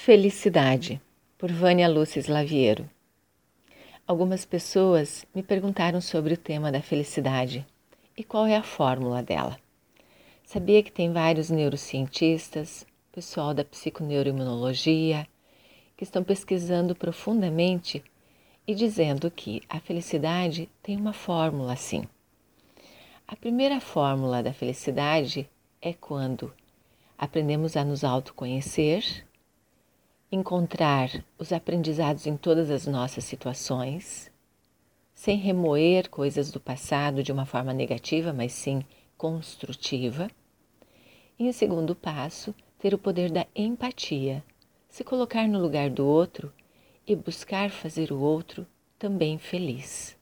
Felicidade, por Vânia Lúcia Slaviero. Algumas pessoas me perguntaram sobre o tema da felicidade e qual é a fórmula dela. Sabia que tem vários neurocientistas, pessoal da psiconeuroimunologia, que estão pesquisando profundamente e dizendo que a felicidade tem uma fórmula sim. A primeira fórmula da felicidade é quando aprendemos a nos autoconhecer encontrar os aprendizados em todas as nossas situações, sem remoer coisas do passado de uma forma negativa, mas sim construtiva. E em segundo passo, ter o poder da empatia, se colocar no lugar do outro e buscar fazer o outro também feliz.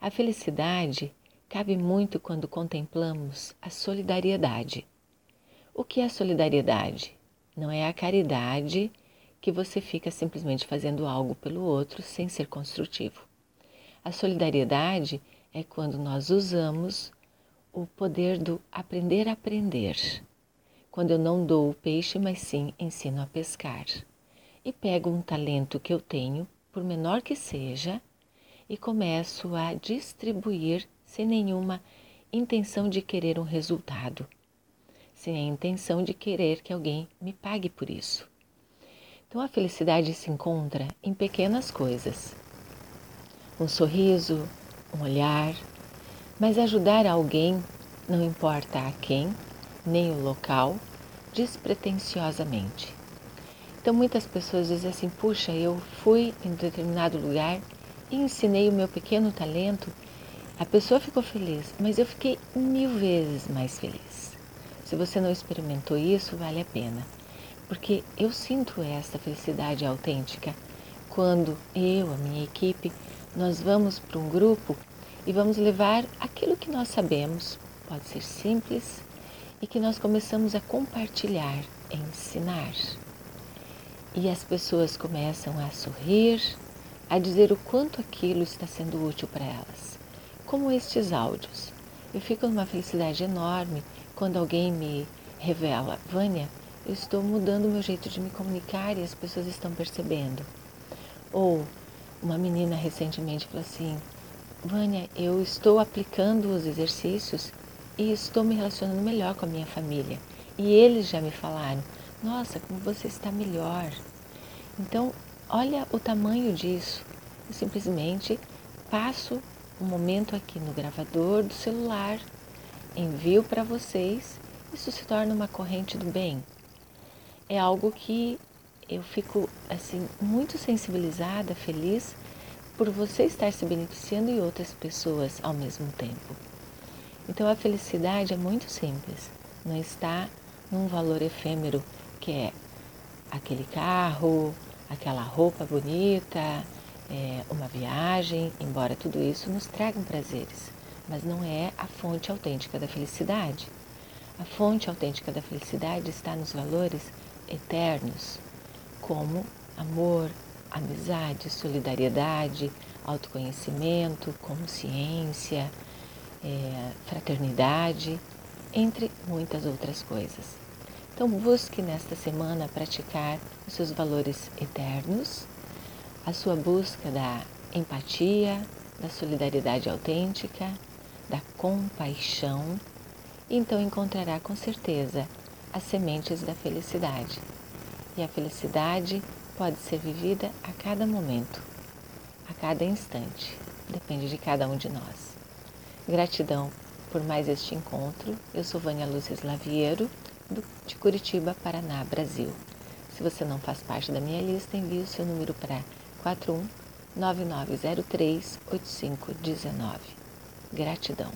A felicidade cabe muito quando contemplamos a solidariedade. O que é solidariedade? Não é a caridade que você fica simplesmente fazendo algo pelo outro sem ser construtivo. A solidariedade é quando nós usamos o poder do aprender a aprender. Quando eu não dou o peixe, mas sim ensino a pescar. E pego um talento que eu tenho, por menor que seja, e começo a distribuir sem nenhuma intenção de querer um resultado, sem a intenção de querer que alguém me pague por isso. Então a felicidade se encontra em pequenas coisas. Um sorriso, um olhar, mas ajudar alguém, não importa a quem, nem o local, despretensiosamente. Então muitas pessoas dizem assim: puxa, eu fui em determinado lugar e ensinei o meu pequeno talento. A pessoa ficou feliz, mas eu fiquei mil vezes mais feliz. Se você não experimentou isso, vale a pena porque eu sinto essa felicidade autêntica quando eu, a minha equipe, nós vamos para um grupo e vamos levar aquilo que nós sabemos, pode ser simples, e que nós começamos a compartilhar, a ensinar. E as pessoas começam a sorrir, a dizer o quanto aquilo está sendo útil para elas. Como estes áudios. Eu fico numa felicidade enorme quando alguém me revela, Vânia, eu estou mudando o meu jeito de me comunicar e as pessoas estão percebendo. Ou uma menina recentemente falou assim: Vânia, eu estou aplicando os exercícios e estou me relacionando melhor com a minha família. E eles já me falaram: Nossa, como você está melhor. Então, olha o tamanho disso. Eu simplesmente passo um momento aqui no gravador do celular, envio para vocês, isso se torna uma corrente do bem é algo que eu fico assim muito sensibilizada, feliz por você estar se beneficiando e outras pessoas ao mesmo tempo. Então a felicidade é muito simples, não está num valor efêmero que é aquele carro, aquela roupa bonita, é, uma viagem, embora tudo isso nos tragam prazeres, mas não é a fonte autêntica da felicidade. A fonte autêntica da felicidade está nos valores eternos, como amor, amizade, solidariedade, autoconhecimento, consciência, é, fraternidade, entre muitas outras coisas. Então, busque nesta semana praticar os seus valores eternos, a sua busca da empatia, da solidariedade autêntica, da compaixão, então encontrará com certeza as sementes da felicidade. E a felicidade pode ser vivida a cada momento, a cada instante, depende de cada um de nós. Gratidão por mais este encontro. Eu sou Vânia Lúcia Slaviero, de Curitiba, Paraná, Brasil. Se você não faz parte da minha lista, envie o seu número para 41 9903 8519. Gratidão.